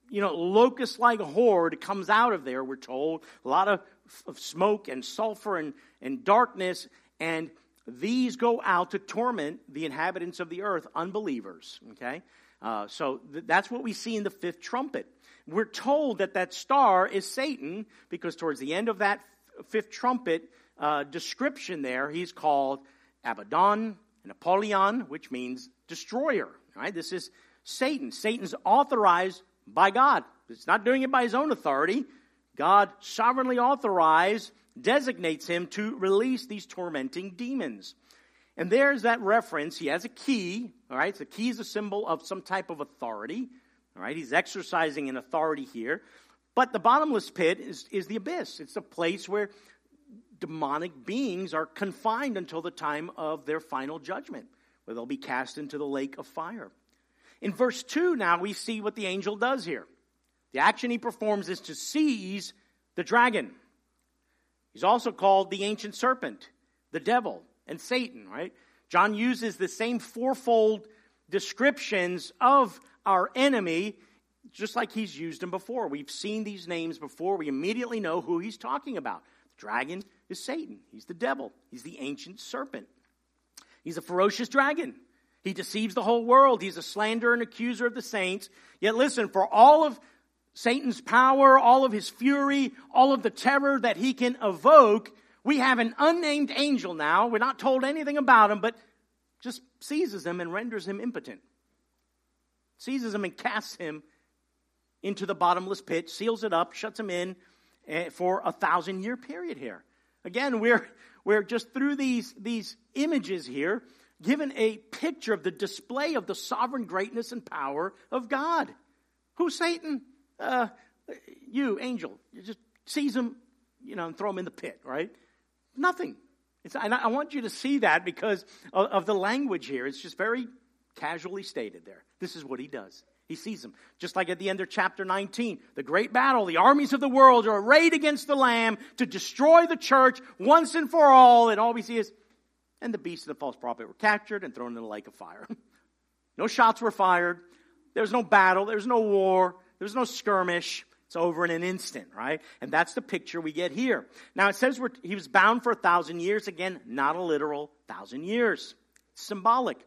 you know, locust like horde comes out of there, we're told. A lot of, of smoke and sulfur and, and darkness, and these go out to torment the inhabitants of the earth, unbelievers. Okay? Uh, so th- that's what we see in the fifth trumpet. We're told that that star is Satan because towards the end of that f- fifth trumpet, uh, description there, he's called Abaddon and Apollyon, which means destroyer. Right? This is Satan. Satan's authorized by God. It's not doing it by his own authority. God sovereignly authorized, designates him to release these tormenting demons. And there's that reference. He has a key, all right? So the key is a symbol of some type of authority, all right? He's exercising an authority here. But the bottomless pit is, is the abyss. It's a place where demonic beings are confined until the time of their final judgment, where they'll be cast into the lake of fire. In verse 2, now we see what the angel does here. The action he performs is to seize the dragon. He's also called the ancient serpent, the devil, and Satan, right? John uses the same fourfold descriptions of our enemy just like he's used them before. We've seen these names before. We immediately know who he's talking about. The dragon, is Satan. He's the devil, he's the ancient serpent. He's a ferocious dragon. He deceives the whole world. He's a slanderer and accuser of the saints. Yet listen, for all of Satan's power, all of his fury, all of the terror that he can evoke, we have an unnamed angel now. We're not told anything about him, but just seizes him and renders him impotent. Seizes him and casts him into the bottomless pit, seals it up, shuts him in eh, for a thousand year period here. Again, we're, we're just through these, these images here given a picture of the display of the sovereign greatness and power of God. Who's Satan? Uh, you, angel. You just seize him, you know, and throw him in the pit, right? Nothing. It's, and I want you to see that because of, of the language here. It's just very casually stated there. This is what he does. He sees them. Just like at the end of chapter 19, the great battle, the armies of the world are arrayed against the Lamb to destroy the church once and for all. And all we see is, and the beast and the false prophet were captured and thrown in the lake of fire. no shots were fired. There's no battle. There's no war. There's no skirmish. It's over in an instant, right? And that's the picture we get here. Now it says he was bound for a thousand years. Again, not a literal thousand years. It's symbolic,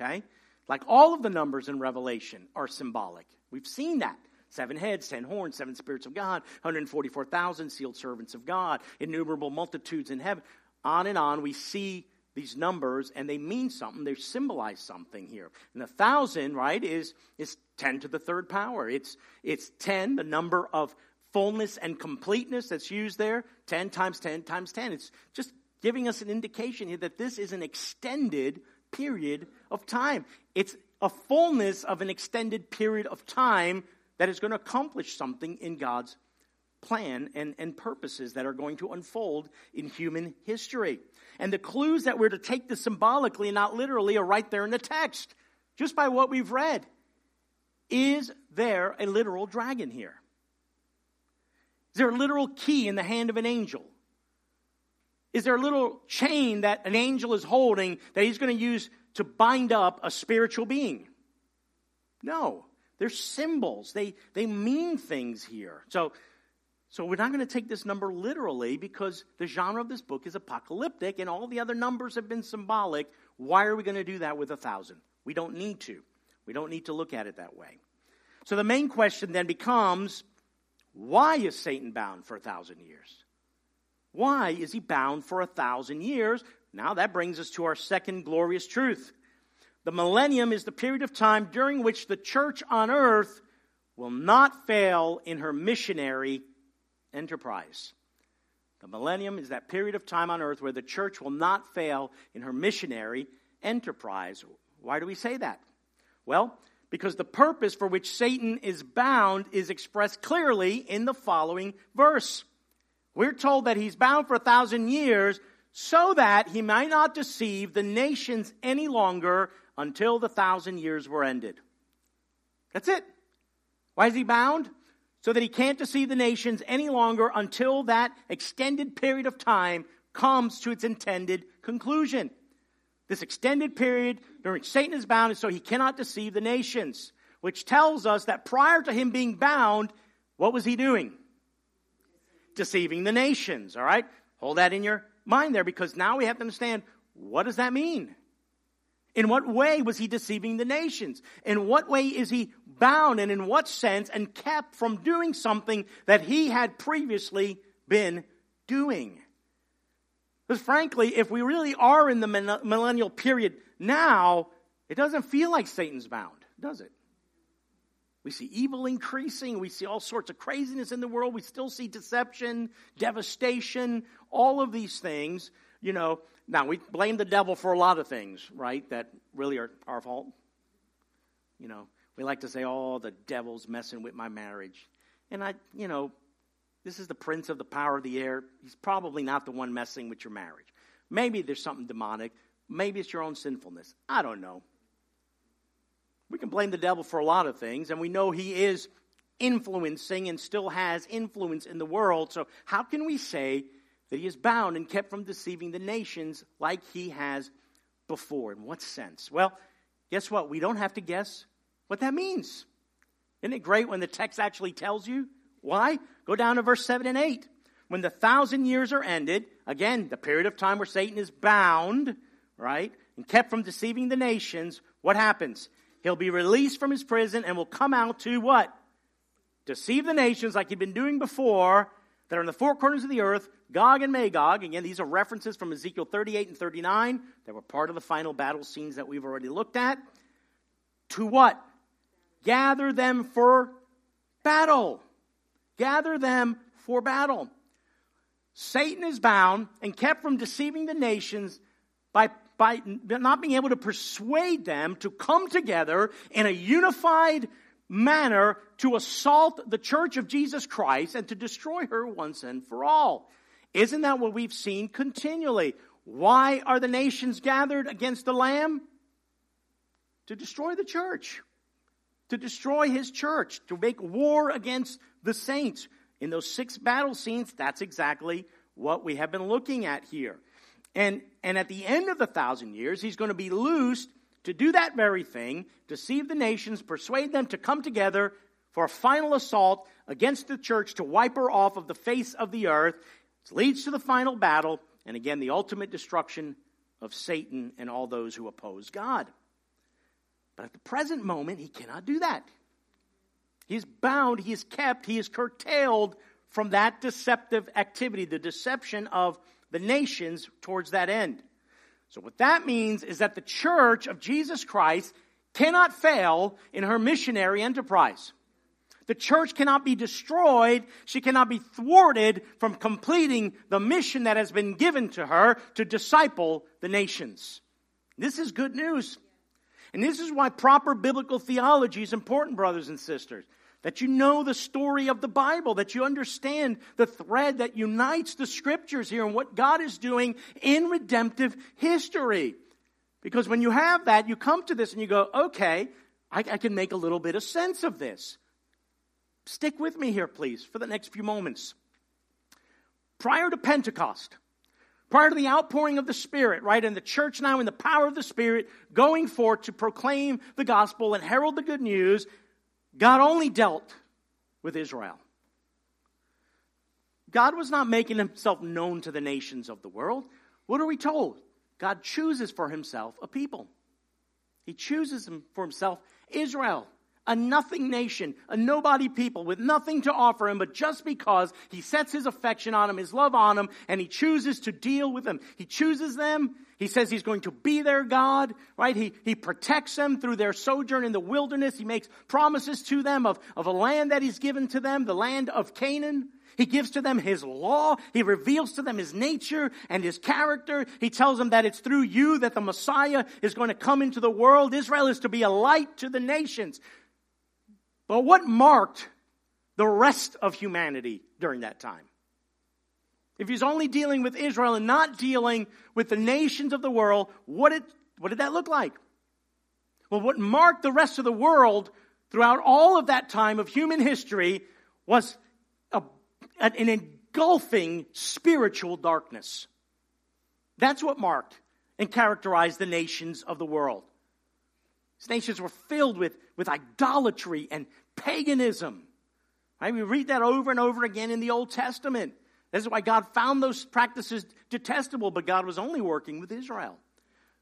okay? Like all of the numbers in Revelation are symbolic. We've seen that. Seven heads, ten horns, seven spirits of God, 144,000 sealed servants of God, innumerable multitudes in heaven. On and on, we see these numbers and they mean something. They symbolize something here. And a thousand, right, is, is 10 to the third power. It's, it's 10, the number of fullness and completeness that's used there. 10 times 10 times 10. It's just giving us an indication here that this is an extended period of time. It's a fullness of an extended period of time that is going to accomplish something in God's plan and, and purposes that are going to unfold in human history. And the clues that we're to take this symbolically and not literally are right there in the text, just by what we've read. is there a literal dragon here? Is there a literal key in the hand of an angel? Is there a little chain that an angel is holding that he's going to use to bind up a spiritual being? No. They're symbols. They, they mean things here. So, so we're not going to take this number literally because the genre of this book is apocalyptic and all the other numbers have been symbolic. Why are we going to do that with a thousand? We don't need to. We don't need to look at it that way. So the main question then becomes why is Satan bound for a thousand years? Why is he bound for a thousand years? Now that brings us to our second glorious truth. The millennium is the period of time during which the church on earth will not fail in her missionary enterprise. The millennium is that period of time on earth where the church will not fail in her missionary enterprise. Why do we say that? Well, because the purpose for which Satan is bound is expressed clearly in the following verse. We're told that he's bound for a thousand years so that he might not deceive the nations any longer until the thousand years were ended. That's it. Why is he bound? So that he can't deceive the nations any longer until that extended period of time comes to its intended conclusion. This extended period during which Satan is bound is so he cannot deceive the nations, which tells us that prior to him being bound, what was he doing? deceiving the nations. All right? Hold that in your mind there because now we have to understand what does that mean? In what way was he deceiving the nations? In what way is he bound and in what sense and kept from doing something that he had previously been doing? Because frankly, if we really are in the millennial period now, it doesn't feel like Satan's bound, does it? We see evil increasing. We see all sorts of craziness in the world. We still see deception, devastation, all of these things. You know, now we blame the devil for a lot of things, right? That really are our fault. You know, we like to say, oh, the devil's messing with my marriage. And I, you know, this is the prince of the power of the air. He's probably not the one messing with your marriage. Maybe there's something demonic. Maybe it's your own sinfulness. I don't know. We can blame the devil for a lot of things, and we know he is influencing and still has influence in the world. So, how can we say that he is bound and kept from deceiving the nations like he has before? In what sense? Well, guess what? We don't have to guess what that means. Isn't it great when the text actually tells you? Why? Go down to verse 7 and 8. When the thousand years are ended, again, the period of time where Satan is bound, right, and kept from deceiving the nations, what happens? He'll be released from his prison and will come out to what? Deceive the nations like he'd been doing before that are in the four corners of the earth, Gog and Magog. Again, these are references from Ezekiel 38 and 39 that were part of the final battle scenes that we've already looked at. To what? Gather them for battle. Gather them for battle. Satan is bound and kept from deceiving the nations by by not being able to persuade them to come together in a unified manner to assault the church of Jesus Christ and to destroy her once and for all. Isn't that what we've seen continually? Why are the nations gathered against the Lamb? To destroy the church, to destroy his church, to make war against the saints. In those six battle scenes, that's exactly what we have been looking at here. And, and at the end of the thousand years, he's going to be loosed to do that very thing, deceive the nations, persuade them to come together for a final assault against the church to wipe her off of the face of the earth. It leads to the final battle, and again, the ultimate destruction of Satan and all those who oppose God. But at the present moment, he cannot do that. He is bound, he is kept, he is curtailed from that deceptive activity, the deception of the nations towards that end. So, what that means is that the church of Jesus Christ cannot fail in her missionary enterprise. The church cannot be destroyed. She cannot be thwarted from completing the mission that has been given to her to disciple the nations. This is good news. And this is why proper biblical theology is important, brothers and sisters that you know the story of the Bible, that you understand the thread that unites the scriptures here and what God is doing in redemptive history. Because when you have that, you come to this and you go, okay, I, I can make a little bit of sense of this. Stick with me here, please, for the next few moments. Prior to Pentecost, prior to the outpouring of the Spirit, right, and the church now in the power of the Spirit going forth to proclaim the gospel and herald the good news, God only dealt with Israel. God was not making himself known to the nations of the world. What are we told? God chooses for himself a people. He chooses for himself Israel, a nothing nation, a nobody people with nothing to offer him, but just because he sets his affection on them, his love on them, and he chooses to deal with them. He chooses them. He says he's going to be their God, right? He, he protects them through their sojourn in the wilderness. He makes promises to them of, of a land that he's given to them, the land of Canaan. He gives to them His law. He reveals to them His nature and His character. He tells them that it's through you that the Messiah is going to come into the world. Israel is to be a light to the nations. But what marked the rest of humanity during that time? If he's only dealing with Israel and not dealing with the nations of the world, what did, what did that look like? Well, what marked the rest of the world throughout all of that time of human history was an engulfing spiritual darkness. That's what marked and characterized the nations of the world. These nations were filled with, with idolatry and paganism. Right? We read that over and over again in the Old Testament. This is why God found those practices detestable, but God was only working with Israel.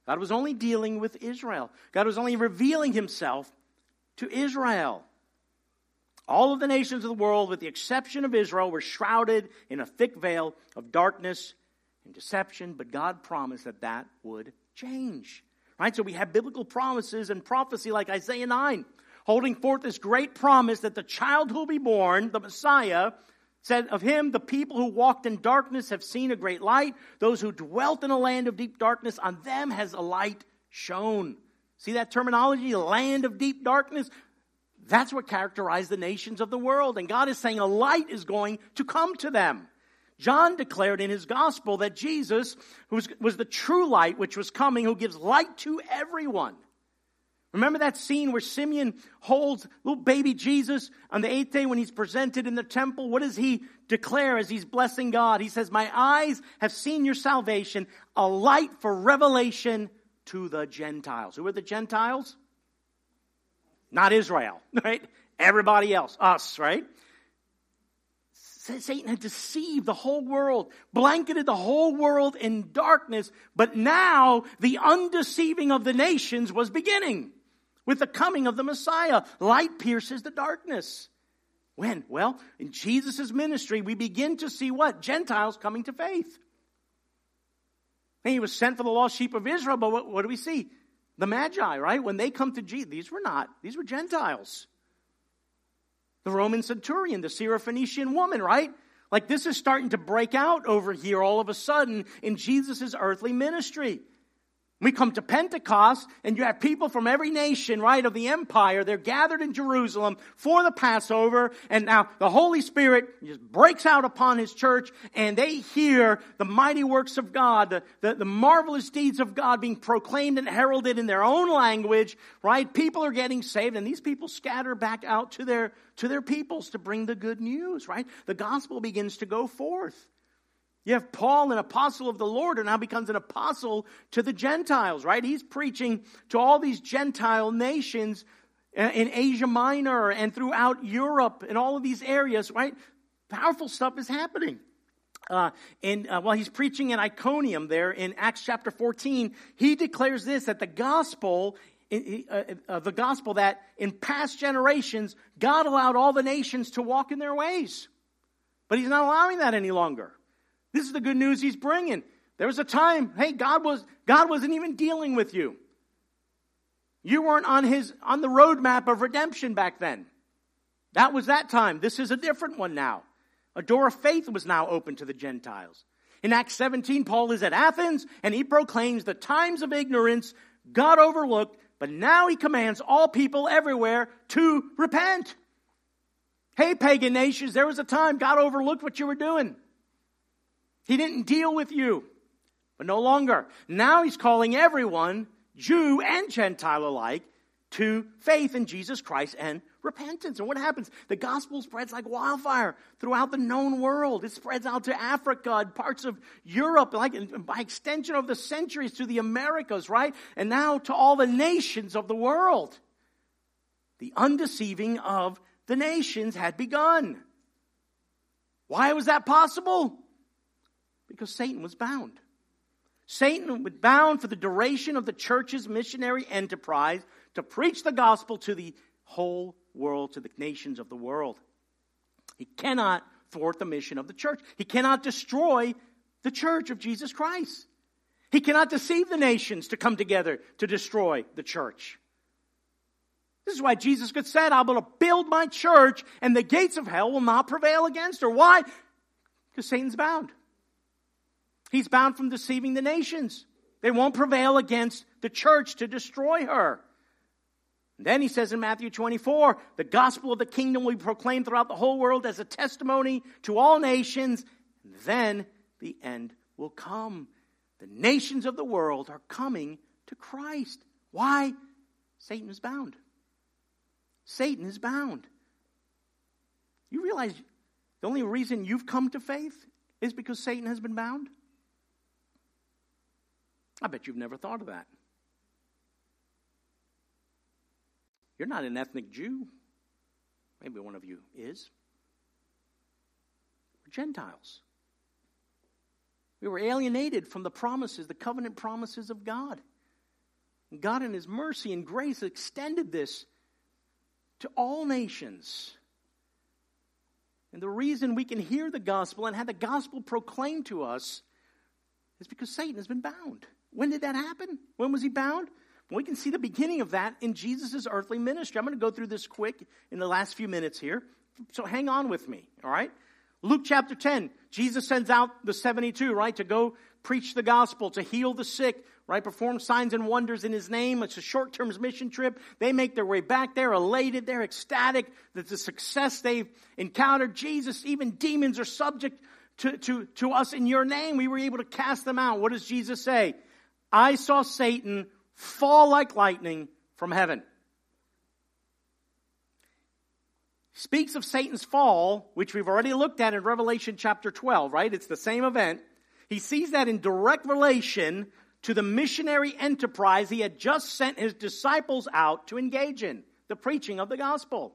God was only dealing with Israel. God was only revealing himself to Israel. All of the nations of the world, with the exception of Israel, were shrouded in a thick veil of darkness and deception, but God promised that that would change. Right? So we have biblical promises and prophecy like Isaiah 9, holding forth this great promise that the child who will be born, the Messiah, said of him, the people who walked in darkness have seen a great light. Those who dwelt in a land of deep darkness, on them has a light shone. See that terminology? Land of deep darkness. That's what characterized the nations of the world. And God is saying a light is going to come to them. John declared in his gospel that Jesus was, was the true light which was coming, who gives light to everyone. Remember that scene where Simeon holds little baby Jesus on the eighth day when he's presented in the temple? What does he declare as he's blessing God? He says, My eyes have seen your salvation, a light for revelation to the Gentiles. Who are the Gentiles? Not Israel, right? Everybody else, us, right? Satan had deceived the whole world, blanketed the whole world in darkness, but now the undeceiving of the nations was beginning with the coming of the Messiah. Light pierces the darkness. When? Well, in Jesus' ministry, we begin to see what? Gentiles coming to faith. And he was sent for the lost sheep of Israel, but what, what do we see? The Magi, right? When they come to Jesus, these were not, these were Gentiles. The Roman centurion, the Syrophoenician woman, right? Like this is starting to break out over here all of a sudden in Jesus' earthly ministry. We come to Pentecost and you have people from every nation, right, of the empire. They're gathered in Jerusalem for the Passover. And now the Holy Spirit just breaks out upon his church and they hear the mighty works of God, the, the, the marvelous deeds of God being proclaimed and heralded in their own language, right? People are getting saved and these people scatter back out to their, to their peoples to bring the good news, right? The gospel begins to go forth. You have Paul, an apostle of the Lord, who now becomes an apostle to the Gentiles, right? He's preaching to all these Gentile nations in Asia Minor and throughout Europe and all of these areas, right? Powerful stuff is happening. Uh, and uh, while he's preaching in Iconium there in Acts chapter 14, he declares this that the gospel, uh, uh, the gospel that in past generations, God allowed all the nations to walk in their ways. But he's not allowing that any longer. This is the good news he's bringing. There was a time, hey, God was God wasn't even dealing with you. You weren't on his on the roadmap of redemption back then. That was that time. This is a different one now. A door of faith was now open to the Gentiles. In Acts 17, Paul is at Athens and he proclaims the times of ignorance God overlooked, but now he commands all people everywhere to repent. Hey, pagan nations, there was a time God overlooked what you were doing. He didn't deal with you, but no longer. Now he's calling everyone, Jew and Gentile alike, to faith in Jesus Christ and repentance. And what happens? The gospel spreads like wildfire throughout the known world. It spreads out to Africa and parts of Europe, like by extension of the centuries to the Americas, right? And now to all the nations of the world. The undeceiving of the nations had begun. Why was that possible? Because Satan was bound. Satan was bound for the duration of the church's missionary enterprise to preach the gospel to the whole world, to the nations of the world. He cannot thwart the mission of the church. He cannot destroy the church of Jesus Christ. He cannot deceive the nations to come together to destroy the church. This is why Jesus could said, I'm going to build my church and the gates of hell will not prevail against her. Why? Because Satan's bound. He's bound from deceiving the nations. They won't prevail against the church to destroy her. And then he says in Matthew 24, the gospel of the kingdom will be proclaimed throughout the whole world as a testimony to all nations. And then the end will come. The nations of the world are coming to Christ. Why? Satan is bound. Satan is bound. You realize the only reason you've come to faith is because Satan has been bound? I bet you've never thought of that. You're not an ethnic Jew. Maybe one of you is. We're Gentiles. We were alienated from the promises, the covenant promises of God. God, in His mercy and grace, extended this to all nations. And the reason we can hear the gospel and have the gospel proclaimed to us is because Satan has been bound. When did that happen? When was he bound? We can see the beginning of that in Jesus' earthly ministry. I'm going to go through this quick in the last few minutes here. So hang on with me, all right? Luke chapter 10, Jesus sends out the 72, right, to go preach the gospel, to heal the sick, right, perform signs and wonders in his name. It's a short term mission trip. They make their way back. They're elated. They're ecstatic that the success they've encountered. Jesus, even demons are subject to, to, to us in your name. We were able to cast them out. What does Jesus say? I saw Satan fall like lightning from heaven. Speaks of Satan's fall, which we've already looked at in Revelation chapter 12, right? It's the same event. He sees that in direct relation to the missionary enterprise he had just sent his disciples out to engage in the preaching of the gospel.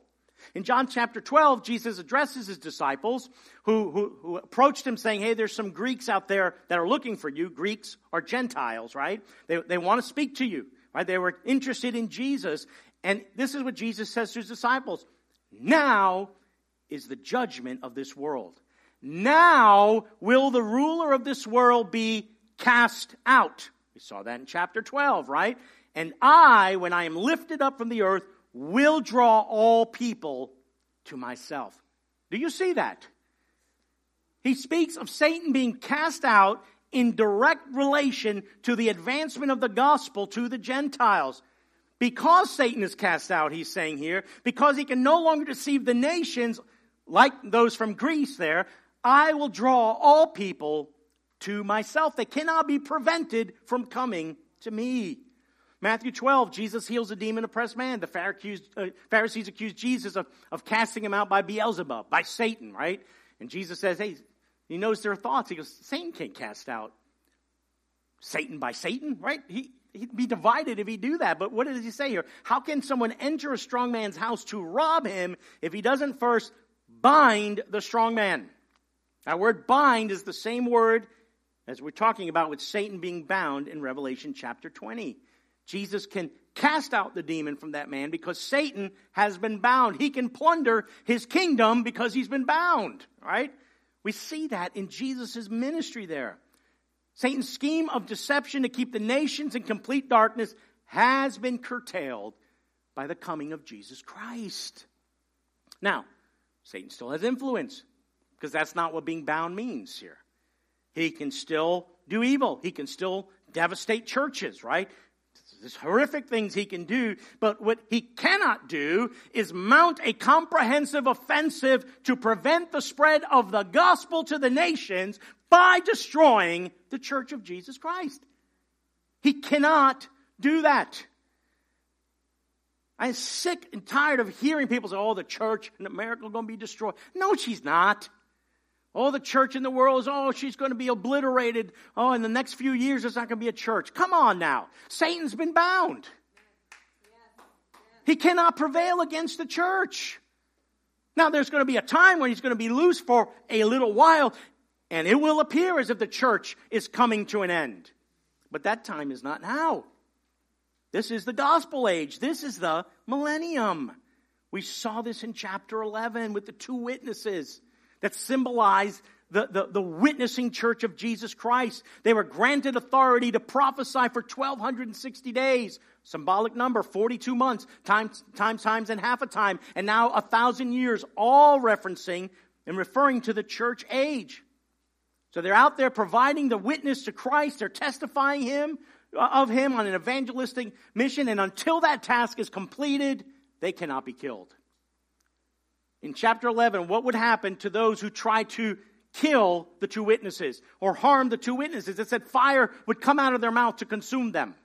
In John chapter 12, Jesus addresses his disciples who, who, who, approached him saying, Hey, there's some Greeks out there that are looking for you. Greeks are Gentiles, right? They, they want to speak to you, right? They were interested in Jesus. And this is what Jesus says to his disciples Now is the judgment of this world. Now will the ruler of this world be cast out. We saw that in chapter 12, right? And I, when I am lifted up from the earth, will draw all people to myself. Do you see that? He speaks of Satan being cast out in direct relation to the advancement of the gospel to the Gentiles. Because Satan is cast out, he's saying here, because he can no longer deceive the nations like those from Greece there, I will draw all people to myself. They cannot be prevented from coming to me. Matthew 12, Jesus heals a demon oppressed man. The uh, Pharisees accuse Jesus of, of casting him out by Beelzebub, by Satan, right? And Jesus says, hey, he knows their thoughts. He goes, Satan can't cast out Satan by Satan, right? He, he'd be divided if he do that. But what does he say here? How can someone enter a strong man's house to rob him if he doesn't first bind the strong man? That word bind is the same word as we're talking about with Satan being bound in Revelation chapter 20. Jesus can cast out the demon from that man because Satan has been bound. He can plunder his kingdom because he's been bound, right? We see that in Jesus' ministry there. Satan's scheme of deception to keep the nations in complete darkness has been curtailed by the coming of Jesus Christ. Now, Satan still has influence because that's not what being bound means here. He can still do evil. He can still devastate churches, right? There's horrific things he can do, but what he cannot do is mount a comprehensive offensive to prevent the spread of the gospel to the nations by destroying the church of Jesus Christ. He cannot do that. I'm sick and tired of hearing people say, oh, the church in America is going to be destroyed. No, she's not. Oh, the church in the world is, oh, she's going to be obliterated. Oh, in the next few years, there's not going to be a church. Come on now. Satan's been bound. He cannot prevail against the church. Now, there's going to be a time when he's going to be loose for a little while, and it will appear as if the church is coming to an end. But that time is not now. This is the gospel age. This is the millennium. We saw this in chapter 11 with the two witnesses that symbolize the, the, the, witnessing church of Jesus Christ. They were granted authority to prophesy for 1260 days. Symbolic number, 42 months, times, times, times, and half a time, and now a thousand years, all referencing and referring to the church age. So they're out there providing the witness to Christ. They're testifying him uh, of him on an evangelistic mission. And until that task is completed, they cannot be killed. In chapter 11, what would happen to those who try to kill the two witnesses or harm the two witnesses? It said fire would come out of their mouth to consume them.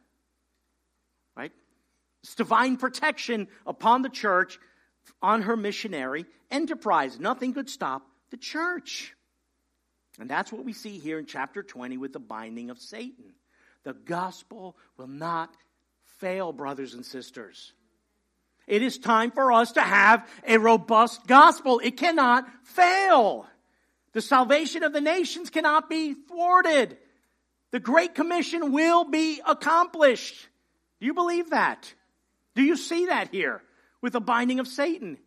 Right? It's divine protection upon the church on her missionary enterprise. Nothing could stop the church. And that's what we see here in chapter 20 with the binding of Satan. The gospel will not fail, brothers and sisters. It is time for us to have a robust gospel. It cannot fail. The salvation of the nations cannot be thwarted. The Great Commission will be accomplished. Do you believe that? Do you see that here with the binding of Satan?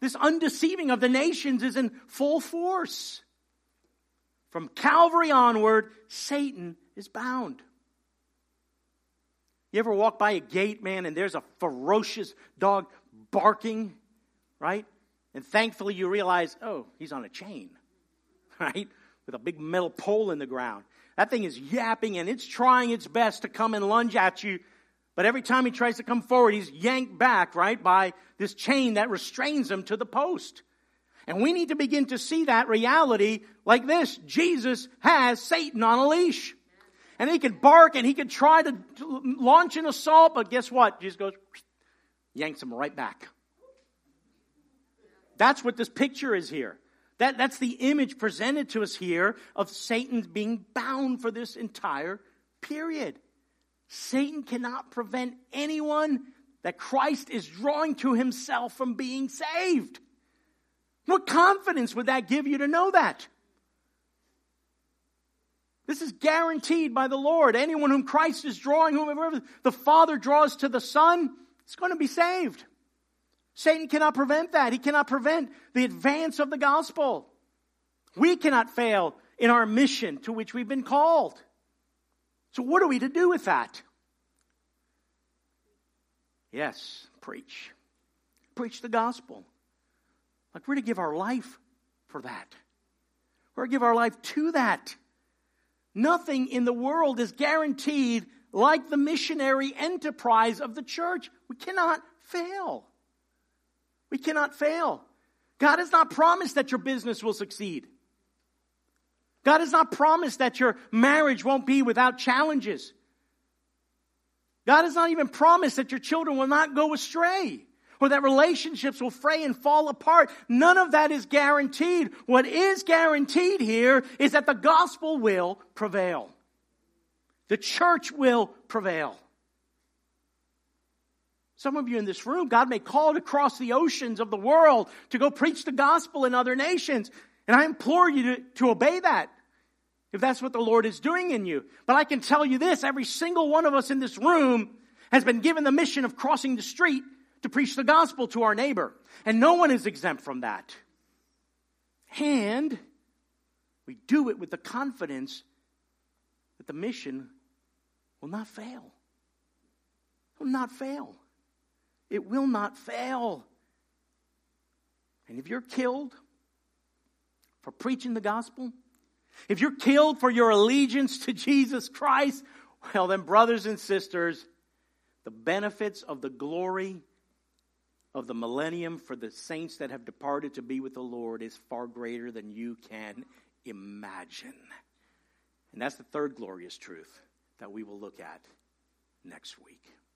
This undeceiving of the nations is in full force. From Calvary onward, Satan is bound. You ever walk by a gate, man, and there's a ferocious dog barking, right? And thankfully you realize, oh, he's on a chain, right? With a big metal pole in the ground. That thing is yapping and it's trying its best to come and lunge at you. But every time he tries to come forward, he's yanked back, right, by this chain that restrains him to the post. And we need to begin to see that reality like this. Jesus has Satan on a leash. And he can bark and he can try to launch an assault, but guess what? Jesus goes, yanks him right back. That's what this picture is here. That, that's the image presented to us here of Satan being bound for this entire period. Satan cannot prevent anyone that Christ is drawing to himself from being saved. What confidence would that give you to know that? This is guaranteed by the Lord. Anyone whom Christ is drawing, whomever the Father draws to the Son, is going to be saved. Satan cannot prevent that. He cannot prevent the advance of the gospel. We cannot fail in our mission to which we've been called. So, what are we to do with that? Yes, preach. Preach the gospel. Like we're to give our life for that. We're to give our life to that. Nothing in the world is guaranteed like the missionary enterprise of the church. We cannot fail. We cannot fail. God has not promised that your business will succeed. God has not promised that your marriage won't be without challenges. God has not even promised that your children will not go astray or that relationships will fray and fall apart. None of that is guaranteed. What is guaranteed here is that the gospel will prevail. The church will prevail. Some of you in this room, God may call to cross the oceans of the world to go preach the gospel in other nations. And I implore you to, to obey that if that's what the Lord is doing in you. But I can tell you this every single one of us in this room has been given the mission of crossing the street to preach the gospel to our neighbor. And no one is exempt from that. And we do it with the confidence that the mission will not fail. It will not fail. It will not fail. And if you're killed for preaching the gospel, if you're killed for your allegiance to Jesus Christ, well, then, brothers and sisters, the benefits of the glory of the millennium for the saints that have departed to be with the Lord is far greater than you can imagine. And that's the third glorious truth that we will look at next week.